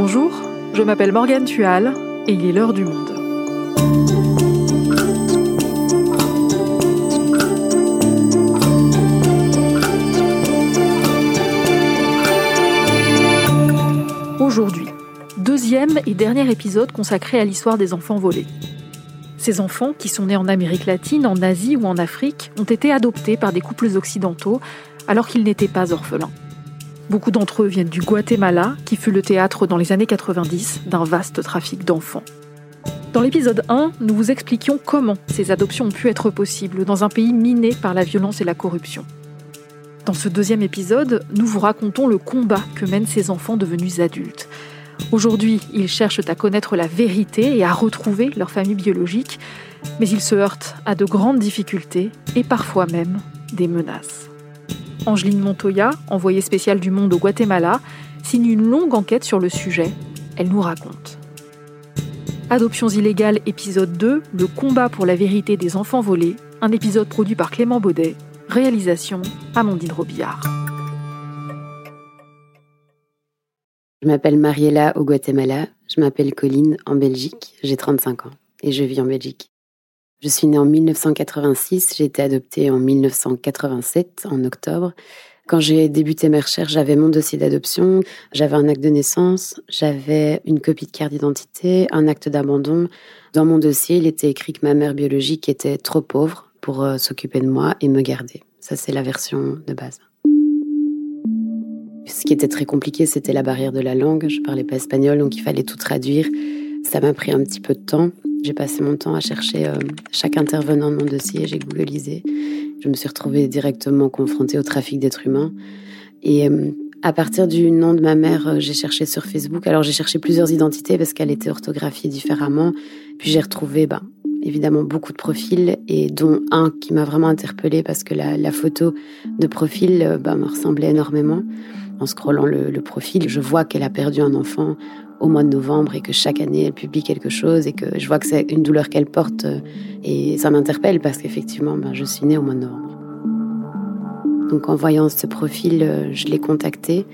Bonjour, je m'appelle Morgane Tual et il est l'heure du monde. Aujourd'hui, deuxième et dernier épisode consacré à l'histoire des enfants volés. Ces enfants, qui sont nés en Amérique latine, en Asie ou en Afrique, ont été adoptés par des couples occidentaux alors qu'ils n'étaient pas orphelins. Beaucoup d'entre eux viennent du Guatemala, qui fut le théâtre dans les années 90 d'un vaste trafic d'enfants. Dans l'épisode 1, nous vous expliquions comment ces adoptions ont pu être possibles dans un pays miné par la violence et la corruption. Dans ce deuxième épisode, nous vous racontons le combat que mènent ces enfants devenus adultes. Aujourd'hui, ils cherchent à connaître la vérité et à retrouver leur famille biologique, mais ils se heurtent à de grandes difficultés et parfois même des menaces. Angeline Montoya, envoyée spéciale du Monde au Guatemala, signe une longue enquête sur le sujet. Elle nous raconte. Adoptions illégales, épisode 2, le combat pour la vérité des enfants volés, un épisode produit par Clément Baudet, réalisation Amandine Robillard. Je m'appelle Mariella au Guatemala, je m'appelle Colline en Belgique, j'ai 35 ans et je vis en Belgique. Je suis née en 1986, j'ai été adoptée en 1987, en octobre. Quand j'ai débuté mes recherches, j'avais mon dossier d'adoption, j'avais un acte de naissance, j'avais une copie de carte d'identité, un acte d'abandon. Dans mon dossier, il était écrit que ma mère biologique était trop pauvre pour euh, s'occuper de moi et me garder. Ça, c'est la version de base. Ce qui était très compliqué, c'était la barrière de la langue. Je parlais pas espagnol, donc il fallait tout traduire. Ça m'a pris un petit peu de temps. J'ai passé mon temps à chercher euh, chaque intervenant de mon dossier, j'ai googlisé. Je me suis retrouvée directement confrontée au trafic d'êtres humains. Et euh, à partir du nom de ma mère, euh, j'ai cherché sur Facebook. Alors j'ai cherché plusieurs identités parce qu'elle était orthographiée différemment. Puis j'ai retrouvé, bah, évidemment, beaucoup de profils et dont un qui m'a vraiment interpellée parce que la, photo de profil bah, me ressemblait énormément. En scrollant le, le profil, je vois qu'elle a perdu un enfant au mois de novembre et que chaque année elle publie quelque chose et que je vois que c'est une douleur qu'elle porte euh, et ça m'interpelle parce qu'effectivement ben, je suis née au mois de novembre. Donc en voyant ce profil, euh, je l'ai contacté.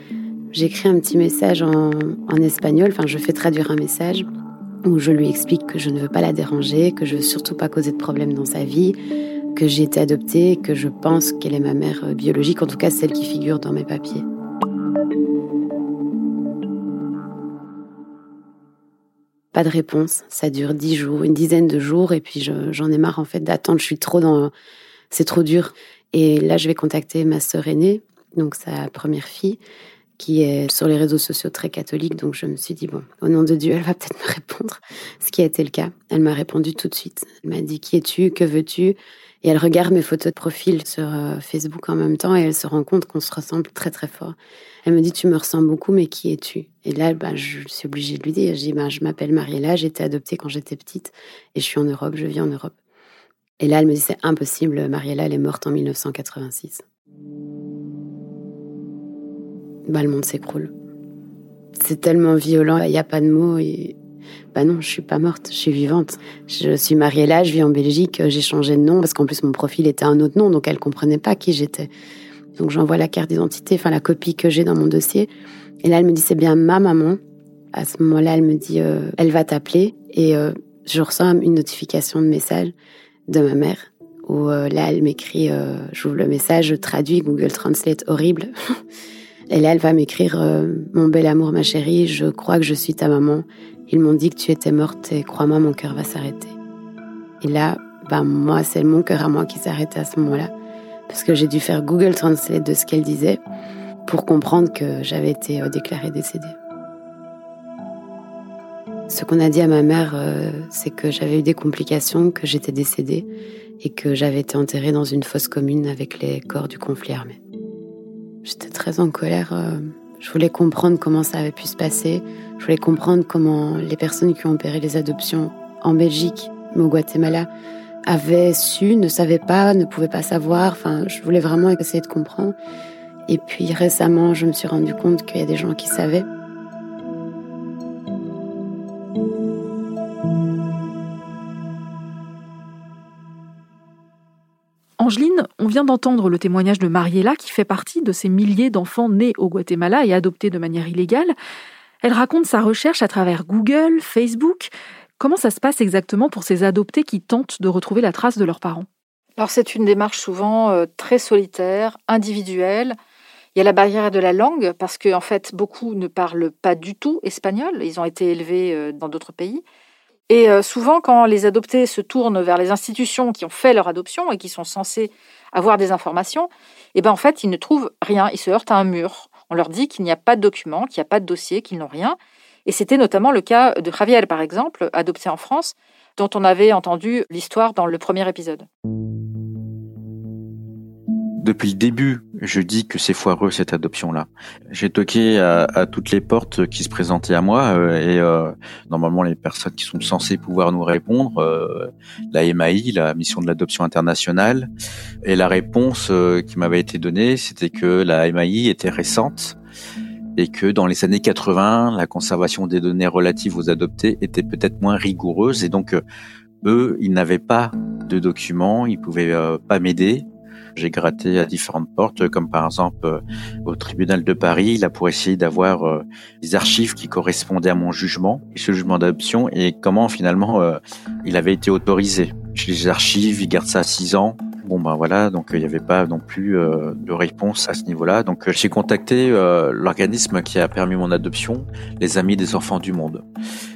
J'écris un petit message en, espagnol, enfin je fais traduire un message où je lui explique que je ne veux pas la déranger, que je veux surtout pas causer de problèmes dans sa vie, que j'ai été adoptée, que je pense qu'elle est ma mère euh, biologique, en tout cas celle qui figure dans mes papiers. Pas de réponse. Ça dure dix jours, une dizaine de jours, et puis j'en ai marre en fait d'attendre. Je suis trop dans, c'est trop dur. Et là, je vais contacter ma sœur aînée, donc sa première fille, qui est sur les réseaux sociaux très catholique. Donc je me suis dit bon, au nom de Dieu, elle va peut-être me répondre. Ce qui a été le cas. Elle m'a répondu tout de suite. Elle m'a dit qui es-tu, que veux-tu? Et elle regarde mes photos de profil sur euh, Facebook en même temps et elle se rend compte qu'on se ressemble très très fort. Elle me dit tu me ressembles beaucoup mais qui es-tu? Et là bah, je suis obligée de lui dire je dis bah, je m'appelle Mariella, j'ai été adoptée quand j'étais petite et je suis en Europe, je vis en Europe. Et là elle me dit c'est impossible, Mariella elle est morte en 1986. Bah, le monde s'écroule. C'est tellement violent, il n'y a pas de mots et bah non, je suis pas morte, je suis vivante. Je suis mariée là, je vis en Belgique, j'ai changé de nom parce qu'en plus mon profil était un autre nom, donc elle comprenait pas qui j'étais. Donc j'envoie la carte d'identité, enfin la copie que j'ai dans mon dossier. Et là, elle me dit c'est bien ma maman. À ce moment-là, elle me dit euh, elle va t'appeler et euh, je reçois une notification de message de ma mère où euh, là elle m'écrit, j'ouvre le message, je traduis Google Translate horrible. et là elle va m'écrire mon bel amour ma chérie, je crois que je suis ta maman ils m'ont dit que tu étais morte et crois-moi, mon cœur va s'arrêter. Et là, ben moi, c'est mon cœur à moi qui arrêté à ce moment-là. Parce que j'ai dû faire Google Translate de ce qu'elle disait pour comprendre que j'avais été euh, déclarée décédée. Ce qu'on a dit à ma mère, euh, c'est que j'avais eu des complications, que j'étais décédée et que j'avais été enterrée dans une fosse commune avec les corps du conflit armé. J'étais très en colère. Je voulais comprendre comment ça avait pu se passer. Je voulais comprendre comment les personnes qui ont opéré les adoptions en Belgique, mais au Guatemala, avaient su, ne savaient pas, ne pouvaient pas savoir. Enfin, je voulais vraiment essayer de comprendre. Et puis récemment, je me suis rendu compte qu'il y a des gens qui savaient. Angeline, d'entendre le témoignage de Mariella qui fait partie de ces milliers d'enfants nés au Guatemala et adoptés de manière illégale. Elle raconte sa recherche à travers Google, Facebook. Comment ça se passe exactement pour ces adoptés qui tentent de retrouver la trace de leurs parents? Alors c'est une démarche souvent euh, très solitaire, individuelle. Il y a la barrière de la langue parce que en fait beaucoup ne parlent pas du tout espagnol. Ils ont été élevés euh, dans d'autres pays. Et euh, souvent, quand les adoptés se tournent vers les institutions qui ont fait leur adoption et qui sont censées avoir des informations, eh ben en fait, ils ne trouvent rien. Ils se heurtent à un mur. On leur dit qu'il n'y a pas de document, qu'il n'y a pas de dossier, qu'ils n'ont rien. Et c'était notamment le cas de Javier, par exemple, adopté en France, dont on avait entendu l'histoire dans le premier épisode. Depuis le début, je dis que c'est foireux cette adoption-là. J'ai toqué à, toutes les portes qui se présentaient à moi euh, et euh, normalement les personnes qui sont censées pouvoir nous répondre, euh, la MAI, la mission de l'adoption internationale, et la réponse qui m'avait été donnée, c'était que la MAI était récente et que dans les années 80, la conservation des données relatives aux adoptés était peut-être moins rigoureuse et donc eux, ils n'avaient pas de documents, ils pouvaient pas m'aider j'ai gratté à différentes portes, comme par exemple euh, au tribunal de Paris, là pour essayer d'avoir euh, des archives qui correspondaient à mon jugement, et ce jugement d'adoption, et comment finalement euh, il avait été autorisé. J'ai les archives, il garde ça à six ans. Bon ben voilà, donc il n'y avait pas non plus de réponse à ce niveau-là. Donc j'ai contacté l'organisme qui a permis mon adoption, les Amis des Enfants du Monde.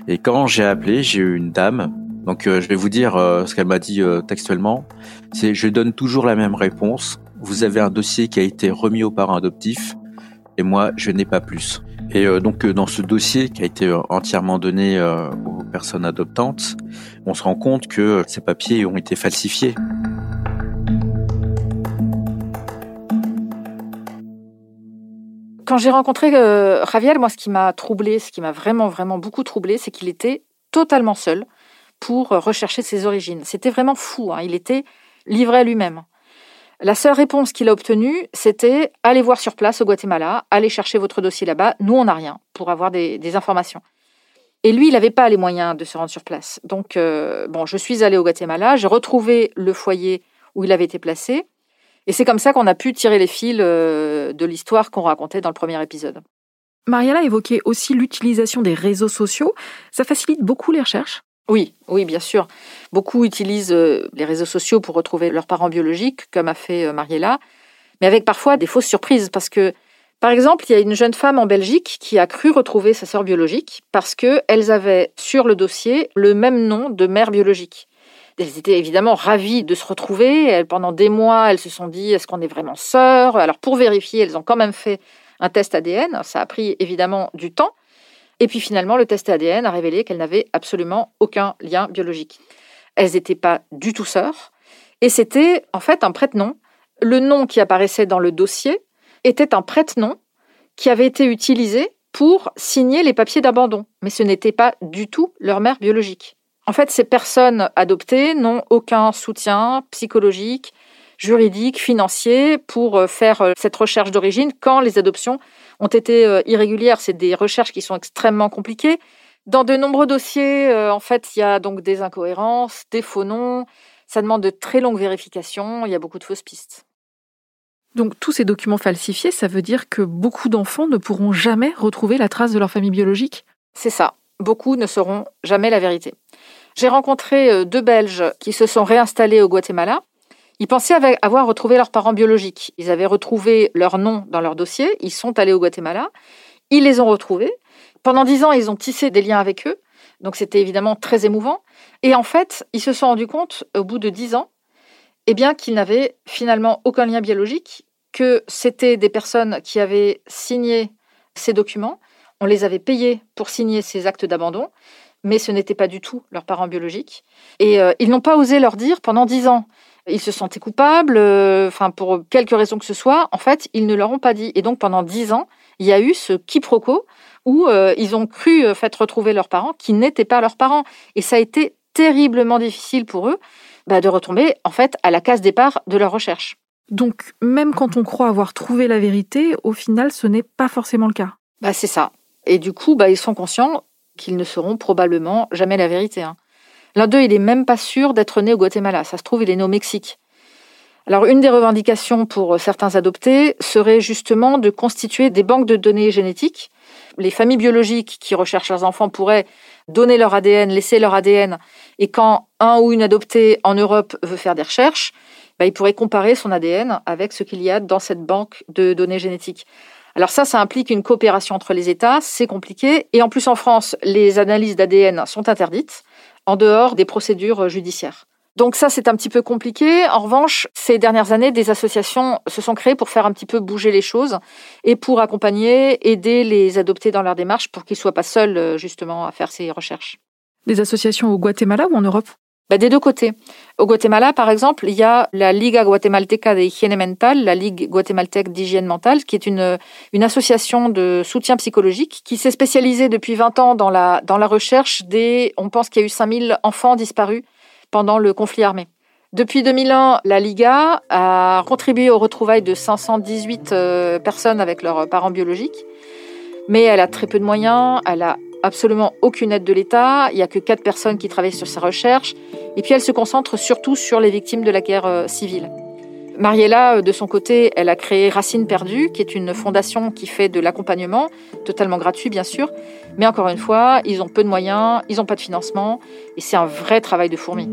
Et quand j'ai appelé, j'ai eu une dame donc euh, je vais vous dire euh, ce qu'elle m'a dit euh, textuellement. C'est je donne toujours la même réponse. Vous avez un dossier qui a été remis aux parents adoptifs et moi je n'ai pas plus. Et donc dans ce dossier qui a été entièrement donné aux personnes adoptantes, on se rend compte que ces papiers ont été falsifiés. Quand j'ai rencontré Javier, moi ce qui m'a troublé, ce qui m'a vraiment vraiment beaucoup troublé, c'est qu'il était totalement seul pour rechercher ses origines. C'était vraiment fou, hein. il était livré à lui-même. La seule réponse qu'il a obtenue, c'était allez voir sur place au Guatemala, allez chercher votre dossier là-bas. Nous, on n'a rien pour avoir des, informations. Et lui, il n'avait pas les moyens de se rendre sur place. Donc, euh, bon, je suis allée au Guatemala, j'ai retrouvé le foyer où il avait été placé. Et c'est comme ça qu'on a pu tirer les fils euh, de l'histoire qu'on racontait dans le premier épisode. Mariella évoquait aussi l'utilisation des réseaux sociaux. Ça facilite beaucoup les recherches oui, oui, bien sûr. Beaucoup utilisent euh, les réseaux sociaux pour retrouver leurs parents biologiques, comme a fait euh, Mariella, mais avec parfois des fausses surprises, parce que, par exemple, il y a une jeune femme en Belgique qui a cru retrouver sa sœur biologique parce qu'elles avaient sur le dossier le même nom de mère biologique. Elles étaient évidemment ravies de se retrouver. pendant des mois, elles se sont dit est-ce qu'on est vraiment sœurs? Alors pour vérifier, elles ont quand même fait un test ADN. Ça a pris évidemment du temps. Et puis finalement, le test ADN a révélé qu'elles n'avaient absolument aucun lien biologique. Elles n'étaient pas du tout sœurs. Et c'était en fait un prête-nom. Le nom qui apparaissait dans le dossier était un prête-nom qui avait été utilisé pour signer les papiers d'abandon. Mais ce n'était pas du tout leur mère biologique. En fait, ces personnes adoptées n'ont aucun soutien psychologique, juridique, financier pour euh, faire euh, cette recherche d'origine quand les adoptions ont été euh, irrégulières. C'est des recherches qui sont extrêmement compliquées. Dans de nombreux dossiers, en fait, il y a donc des incohérences, des faux noms. Ça demande de très longues vérifications. Il y a beaucoup de fausses pistes. Donc tous ces documents falsifiés, ça veut dire que beaucoup d'enfants ne pourront jamais retrouver la trace de leur famille biologique? C'est ça. Beaucoup ne sauront jamais la vérité. J'ai rencontré deux Belges qui se sont réinstallés au Guatemala ils pensaient avoir retrouvé leurs parents biologiques. Ils avaient retrouvé leur nom dans leur dossier. Ils sont allés au Guatemala. Ils les ont retrouvés. Pendant dix ans, ils ont tissé des liens avec eux. Donc c'était évidemment très émouvant. Et en fait, ils se sont rendus compte, au bout de dix ans, eh bien qu'ils n'avaient finalement aucun lien biologique, que c'était des personnes qui avaient signé ces documents. On les avait payés pour signer ces actes d'abandon, mais ce n'était pas du tout leurs parents biologiques. Et euh, ils n'ont pas osé leur dire pendant dix ans ils se sentaient coupables, euh, enfin pour quelque raison que ce soit. En fait, ils ne leur ont pas dit. Et donc pendant dix ans, il y a eu ce quiproquo où euh, ils ont cru euh, fait retrouver leurs parents qui n'étaient pas leurs parents. Et ça a été terriblement difficile pour eux bah, de retomber en fait à la case départ de leur recherche. Donc même quand on croit avoir trouvé la vérité, au final, ce n'est pas forcément le cas. Bah c'est ça. Et du coup, bah, ils sont conscients qu'ils ne seront probablement jamais la vérité. Hein. L'un d'eux, il n'est même pas sûr d'être né au Guatemala. Ça se trouve, il est né au Mexique. Alors, une des revendications pour certains adoptés serait justement de constituer des banques de données génétiques les familles biologiques qui recherchent leurs enfants pourraient donner leur ADN, laisser leur ADN, et quand un ou une adoptée en Europe veut faire des recherches, bah, il pourrait comparer son ADN avec ce qu'il y a dans cette banque de données génétiques. Alors ça, ça implique une coopération entre les États, c'est compliqué, et en plus en France, les analyses d'ADN sont interdites en dehors des procédures judiciaires. Donc ça, c'est un petit peu compliqué. En revanche, ces dernières années, des associations se sont créées pour faire un petit peu bouger les choses et pour accompagner, aider les adoptés dans leur démarche pour qu'ils ne soient pas seuls euh, justement à faire ces recherches. Des associations au Guatemala ou en Europe? Bah, des deux côtés. Au Guatemala, par exemple, il y a la Liga Guatemalteca de Higiene Mental, la Ligue guatémaltèque d'hygiène mentale, qui est une, association de soutien psychologique qui s'est spécialisée depuis 20 ans dans la, dans la recherche des... On pense qu'il y a eu 5000 enfants disparus pendant le conflit armé. Depuis 2001, la Liga a contribué aux retrouvailles de 518 euh, personnes avec leurs parents biologiques, mais elle a très peu de moyens, elle a absolument aucune aide de l'État, il n'y a que quatre personnes qui travaillent sur sa recherche, et puis elle se concentre surtout sur les victimes de la guerre euh, civile. Mariella, euh, de son côté, elle a créé Racine perdue, qui est une fondation qui fait de l'accompagnement, totalement gratuit bien sûr, mais encore une fois, ils ont peu de moyens, ils n'ont pas de financement, et c'est un vrai travail de fourmi.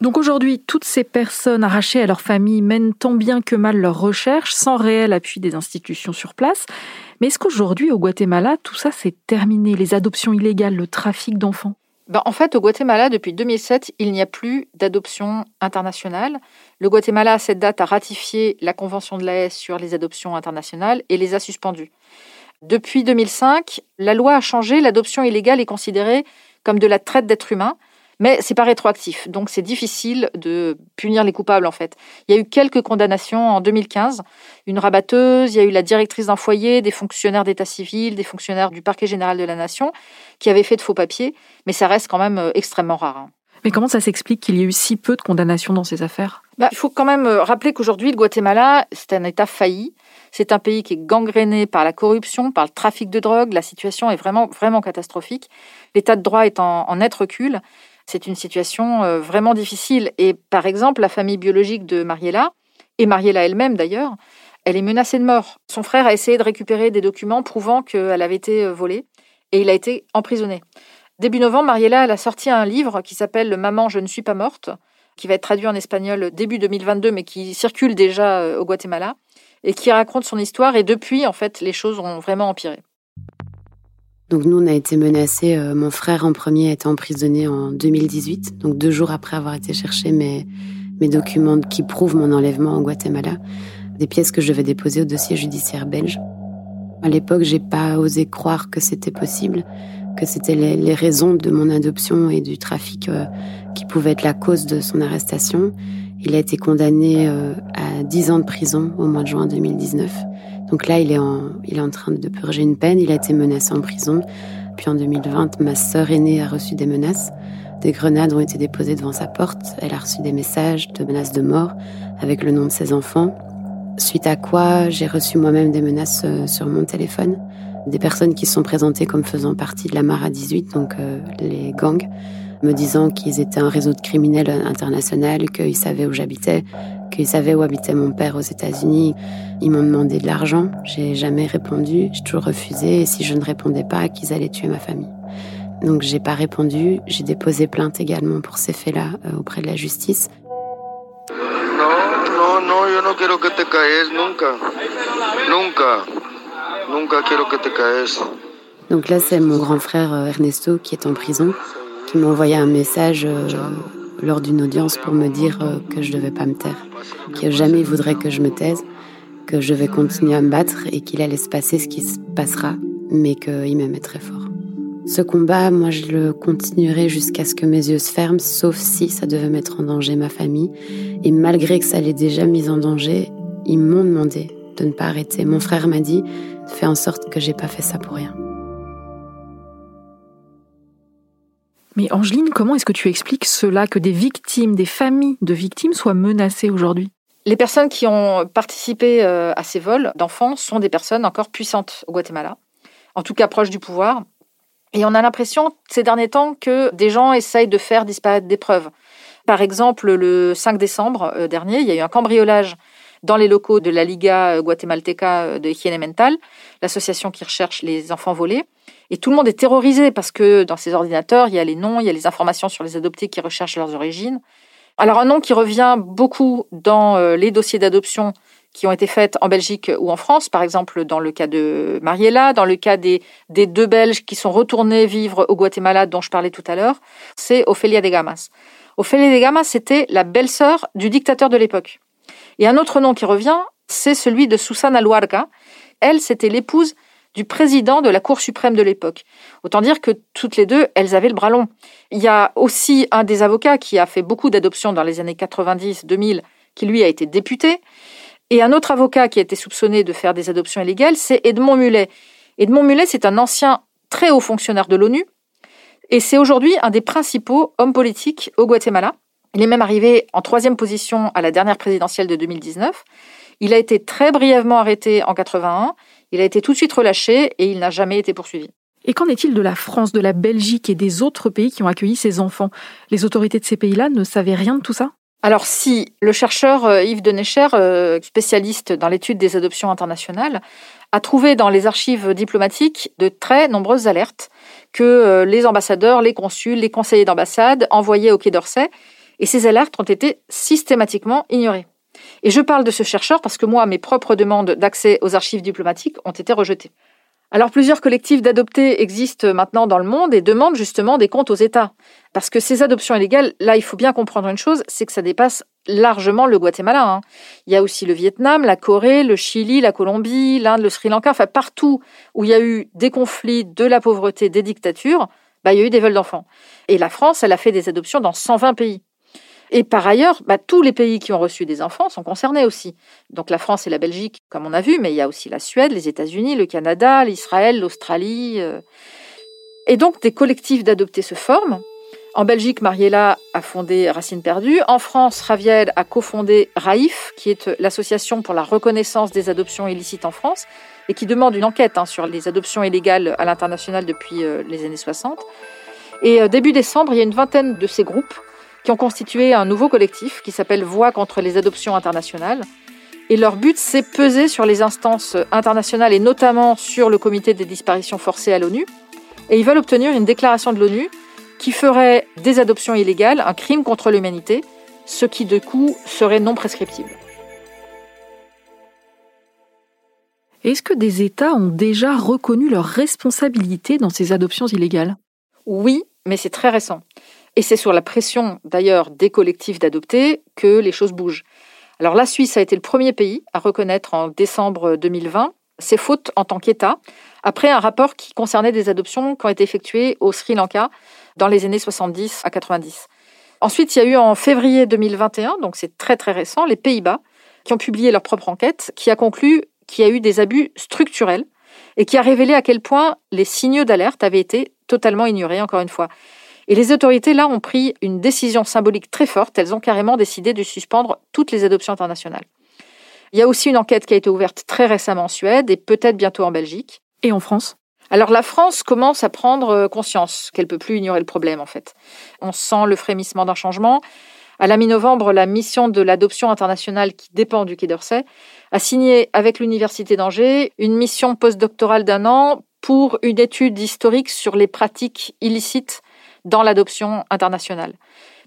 Donc aujourd'hui, toutes ces personnes arrachées à leur famille mènent tant bien que mal leurs recherches sans réel appui des institutions sur place. Mais est-ce qu'aujourd'hui, au Guatemala, tout ça s'est terminé Les adoptions illégales, le trafic d'enfants? Ben, en fait, au Guatemala, depuis 2007, il n'y a plus d'adoption internationale. Le Guatemala, à cette date, a ratifié la Convention de l'AE sur les adoptions internationales et les a suspendues. Depuis 2005, la loi a changé. L'adoption illégale est considérée comme de la traite d'êtres humains. Mais c'est pas rétroactif, donc c'est difficile de punir les coupables en fait. Il y a eu quelques condamnations en 2015, une rabatteuse, il y a eu la directrice d'un foyer, des fonctionnaires d'état civil, des fonctionnaires du parquet général de la nation qui avaient fait de faux papiers, mais ça reste quand même euh, extrêmement rare. Hein. Mais comment ça s'explique qu'il y ait eu si peu de condamnations dans ces affaires? Bah, Il faut quand même euh, rappeler qu'aujourd'hui, le Guatemala, c'est un État failli. C'est un pays qui est gangréné par la corruption, par le trafic de drogue. La situation est vraiment, vraiment catastrophique. L'état de droit est en, en net recul. C'est une situation euh, vraiment difficile. Et par exemple, la famille biologique de Mariella, et Mariella elle-même d'ailleurs, elle est menacée de mort. Son frère a essayé de récupérer des documents prouvant qu'elle avait été euh, volée et il a été emprisonné. Début novembre, Mariella a sorti un livre qui s'appelle Maman, je ne suis pas morte, qui va être traduit en espagnol début 2022, mais qui circule déjà euh, au Guatemala et qui raconte son histoire. Et depuis, en fait, les choses ont vraiment empiré. Donc nous, on a été menacés. Euh, mon frère en premier a été emprisonné en 2018, donc deux jours après avoir été chercher mes, mes documents qui prouvent mon enlèvement au Guatemala, des pièces que je devais déposer au dossier judiciaire belge. À l'époque, j'ai pas osé croire que c'était possible, que c'était les, les, raisons de mon adoption et du trafic euh, qui pouvaient être la cause de son arrestation. Il a été condamné euh, à 10 ans de prison au mois de juin 2019. Donc là, il est, en, il est en train de purger une peine. Il a été menacé en prison. Puis en 2020, ma sœur aînée a reçu des menaces. Des grenades ont été déposées devant sa porte. Elle a reçu des messages de menaces de mort avec le nom de ses enfants. Suite à quoi, j'ai reçu moi-même des menaces euh, sur mon téléphone. Des personnes qui sont présentées comme faisant partie de la Mara 18, donc euh, les gangs, me disant qu'ils étaient un réseau de criminels international, qu'ils savaient où j'habitais, qu'ils savaient où habitait mon père aux États-Unis. Ils m'ont demandé de l'argent. J'ai jamais répondu. J'ai toujours refusé. Et si je ne répondais pas, qu'ils allaient tuer ma famille. Donc j'ai pas répondu. J'ai déposé plainte également pour ces faits-là euh, auprès de la justice. Non, non, non, yo no quiero que te caes nunca. Nunca. Nunca quiero que te caes. Donc là, c'est mon grand frère euh, Ernesto qui est en prison, qui m'a envoyé un message euh, lors d'une audience pour me dire euh, que je devais pas me taire, que jamais il voudrait que je me taise, que je vais continuer à me battre et qu'il allait se passer ce qui se passera, mais qu'il m'aimait très fort. Ce combat, moi, je le continuerai jusqu'à ce que mes yeux se ferment, sauf si ça devait mettre en danger ma famille. Et malgré que ça l'ait déjà mise en danger, ils m'ont demandé de ne pas arrêter. Mon frère m'a dit, fais en sorte que j'ai pas fait ça pour rien. Mais Angeline, comment est-ce que tu expliques cela, que des victimes, des familles de victimes soient menacées aujourd'hui? Les personnes qui ont participé euh, à ces vols d'enfants sont des personnes encore puissantes au Guatemala, en tout cas proches du pouvoir. Et on a l'impression ces derniers temps que des gens essayent de faire disparaître des preuves. Par exemple, le 5 décembre euh, dernier, il y a eu un cambriolage dans les locaux de la Liga Guatemalteca de Higiene Mental, l'association qui recherche les enfants volés. Et tout le monde est terrorisé parce que dans ces ordinateurs, il y a les noms, il y a les informations sur les adoptés qui recherchent leurs origines. Alors un nom qui revient beaucoup dans euh, les dossiers d'adoption qui ont été faits en Belgique ou en France, par exemple dans le cas de Mariella, dans le cas des, deux Belges qui sont retournés vivre au Guatemala dont je parlais tout à l'heure, c'est Ophelia de Gamas. Ophelia de Gamas, c'était la belle-sœur du dictateur de l'époque. Et un autre nom qui revient, c'est celui de Susana Luarca. Elle, c'était l'épouse du président de la Cour suprême de l'époque. Autant dire que toutes les deux, elles avaient le bras long. Il y a aussi un des avocats qui a fait beaucoup d'adoptions dans les années 90-2000, qui lui a été député. Et un autre avocat qui a été soupçonné de faire des adoptions illégales, c'est Edmond Mulet. Edmond Mulet, c'est un ancien très haut fonctionnaire de l'ONU. Et c'est aujourd'hui un des principaux hommes politiques au Guatemala. Il est même arrivé en troisième position à la dernière présidentielle de 2019. Il a été très brièvement arrêté en 81 il a été tout de suite relâché et il n'a jamais été poursuivi. Et qu'en est-il de la France, de la Belgique et des autres pays qui ont accueilli ces enfants? Les autorités de ces pays-là ne savaient rien de tout ça? Alors si le chercheur euh, Yves Denecher, euh, spécialiste dans l'étude des adoptions internationales, a trouvé dans les archives diplomatiques de très nombreuses alertes que euh, les ambassadeurs, les consuls, les conseillers d'ambassade envoyaient au Quai d'Orsay, et ces alertes ont été systématiquement ignorées. Et je parle de ce chercheur parce que moi, mes propres demandes d'accès aux archives diplomatiques ont été rejetées. Alors plusieurs collectifs d'adoptés existent maintenant dans le monde et demandent justement des comptes aux États. Parce que ces adoptions illégales, là, il faut bien comprendre une chose, c'est que ça dépasse largement le Guatemala. Hein. Il y a aussi le Vietnam, la Corée, le Chili, la Colombie, l'Inde, le Sri Lanka, enfin partout où il y a eu des conflits, de la pauvreté, des dictatures, bah, il y a eu des vols d'enfants. Et la France, elle a fait des adoptions dans 120 pays. Et par ailleurs, bah, tous les pays qui ont reçu des enfants sont concernés aussi. Donc la France et la Belgique, comme on a vu, mais il y a aussi la Suède, les États-Unis, le Canada, l'Israël, l'Australie. Euh. Et donc des collectifs d'adoptés se forment. En Belgique, Mariella a fondé Racine perdue. En France, Raviel a cofondé RAIF, qui est l'association pour la reconnaissance des adoptions illicites en France, et qui demande une enquête hein, sur les adoptions illégales à l'international depuis euh, les années 60. Et euh, début décembre, il y a une vingtaine de ces groupes qui ont constitué un nouveau collectif qui s'appelle Voix contre les adoptions internationales. Et leur but, c'est peser sur les instances internationales et notamment sur le comité des disparitions forcées à l'ONU. Et ils veulent obtenir une déclaration de l'ONU qui ferait des adoptions illégales un crime contre l'humanité, ce qui de coup serait non prescriptible. Est-ce que des États ont déjà reconnu leur responsabilité dans ces adoptions illégales? Oui, mais c'est très récent. Et c'est sur la pression d'ailleurs des collectifs d'adoptés que les choses bougent. Alors la Suisse a été le premier pays à reconnaître en décembre 2020 ses fautes en tant qu'État, après un rapport qui concernait des adoptions qui ont été effectuées au Sri Lanka dans les années 70 à 90. Ensuite, il y a eu en février 2021, donc c'est très très récent, les Pays-Bas qui ont publié leur propre enquête qui a conclu qu'il y a eu des abus structurels et qui a révélé à quel point les signaux d'alerte avaient été totalement ignorés, encore une fois. Et les autorités, là, ont pris une décision symbolique très forte. Elles ont carrément décidé de suspendre toutes les adoptions internationales. Il y a aussi une enquête qui a été ouverte très récemment en Suède et peut-être bientôt en Belgique. Et en France? Alors la France commence à prendre euh, conscience qu'elle peut plus ignorer le problème en fait. On sent le frémissement d'un changement. À la mi-novembre, la mission de l'adoption internationale qui dépend du Quai d'Orsay a signé avec l'Université d'Angers une mission postdoctorale d'un an pour une étude historique sur les pratiques illicites dans l'adoption internationale.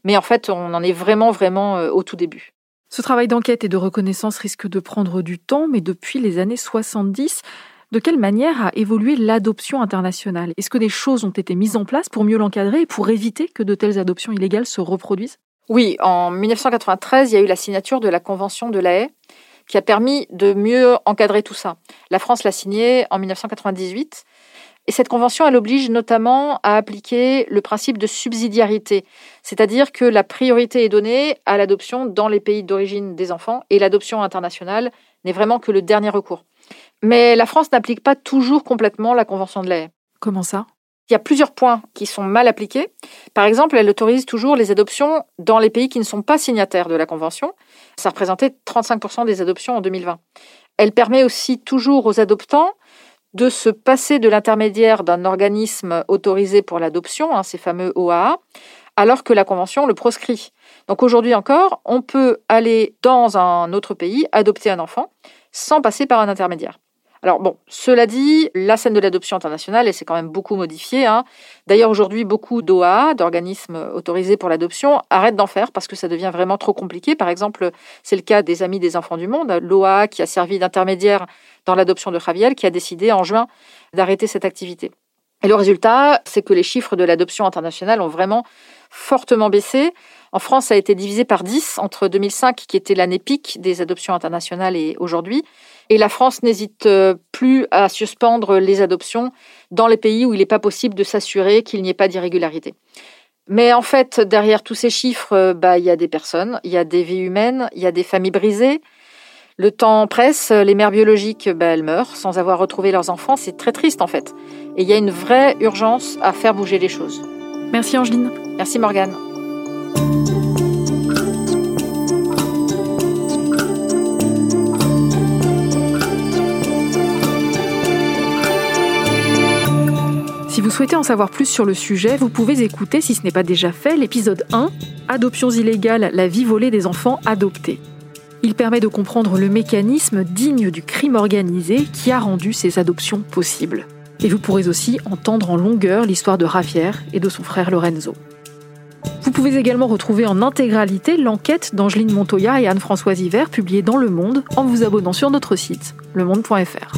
Mais en fait, on en est vraiment, vraiment euh, au tout début. Ce travail d'enquête et de reconnaissance risque de prendre du temps, mais depuis les années 70, de quelle manière a évolué l'adoption internationale? Est-ce que des choses ont été mises en place pour mieux l'encadrer et pour éviter que de telles adoptions illégales se reproduisent? Oui, en 1993, il y a eu la signature de la Convention de la Haye qui a permis de mieux encadrer tout ça. La France l'a signée en 1998 et cette convention, elle oblige notamment à appliquer le principe de subsidiarité, c'est-à-dire que la priorité est donnée à l'adoption dans les pays d'origine des enfants et l'adoption internationale n'est vraiment que le dernier recours. Mais la France n'applique pas toujours complètement la convention de l'AE. Comment ça? Il y a plusieurs points qui sont mal appliqués. Par exemple, elle autorise toujours les adoptions dans les pays qui ne sont pas signataires de la Convention. Ça représentait 35% des adoptions en 2020. Elle permet aussi toujours aux adoptants de se passer de l'intermédiaire d'un organisme autorisé pour l'adoption, hein, ces fameux OAA, alors que la Convention le proscrit. Donc aujourd'hui encore, on peut aller dans un autre pays, adopter un enfant, sans passer par un intermédiaire. Alors bon, cela dit, la scène de l'adoption internationale, elle s'est quand même beaucoup modifiée. Hein. D'ailleurs, aujourd'hui, beaucoup d'OA, d'organismes autorisés pour l'adoption, arrêtent d'en faire parce que ça devient vraiment trop compliqué. Par exemple, c'est le cas des Amis des Enfants du Monde, l'OA qui a servi d'intermédiaire dans l'adoption de Javier, qui a décidé en juin d'arrêter cette activité. Et le résultat, c'est que les chiffres de l'adoption internationale ont vraiment fortement baissé. En France, ça a été divisé par 10 entre 2005, qui était l'année pic des adoptions internationales, et aujourd'hui. Et la France n'hésite euh, plus à suspendre les adoptions dans les pays où il n'est pas possible de s'assurer qu'il n'y ait pas d'irrégularité. Mais en fait, derrière tous ces chiffres, euh, bah, il y a des personnes, il y a des vies humaines, il y a des familles brisées. Le temps presse, les mères biologiques, bah, elles meurent sans avoir retrouvé leurs enfants. C'est très triste en fait. Et il y a une vraie urgence à faire bouger les choses. Merci Angeline. Merci Morgane. Si vous souhaitez en savoir plus sur le sujet, vous pouvez écouter, si ce n'est pas déjà fait, l'épisode 1, Adoptions illégales, la vie volée des enfants adoptés. Il permet de comprendre le mécanisme digne du crime organisé qui a rendu ces adoptions possibles. Et vous pourrez aussi entendre en longueur l'histoire de Javier et de son frère Lorenzo. Vous pouvez également retrouver en intégralité l'enquête d'Angeline Montoya et Anne-Françoise Hiver publiée dans Le Monde en vous abonnant sur notre site, lemonde.fr.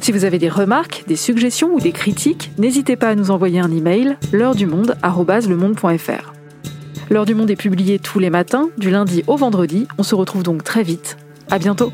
Si vous avez des remarques, des suggestions ou des critiques, n'hésitez pas à nous envoyer un email l'heure du monde L'heure du monde est publiée tous les matins, du lundi au vendredi. On se retrouve donc très vite. À bientôt.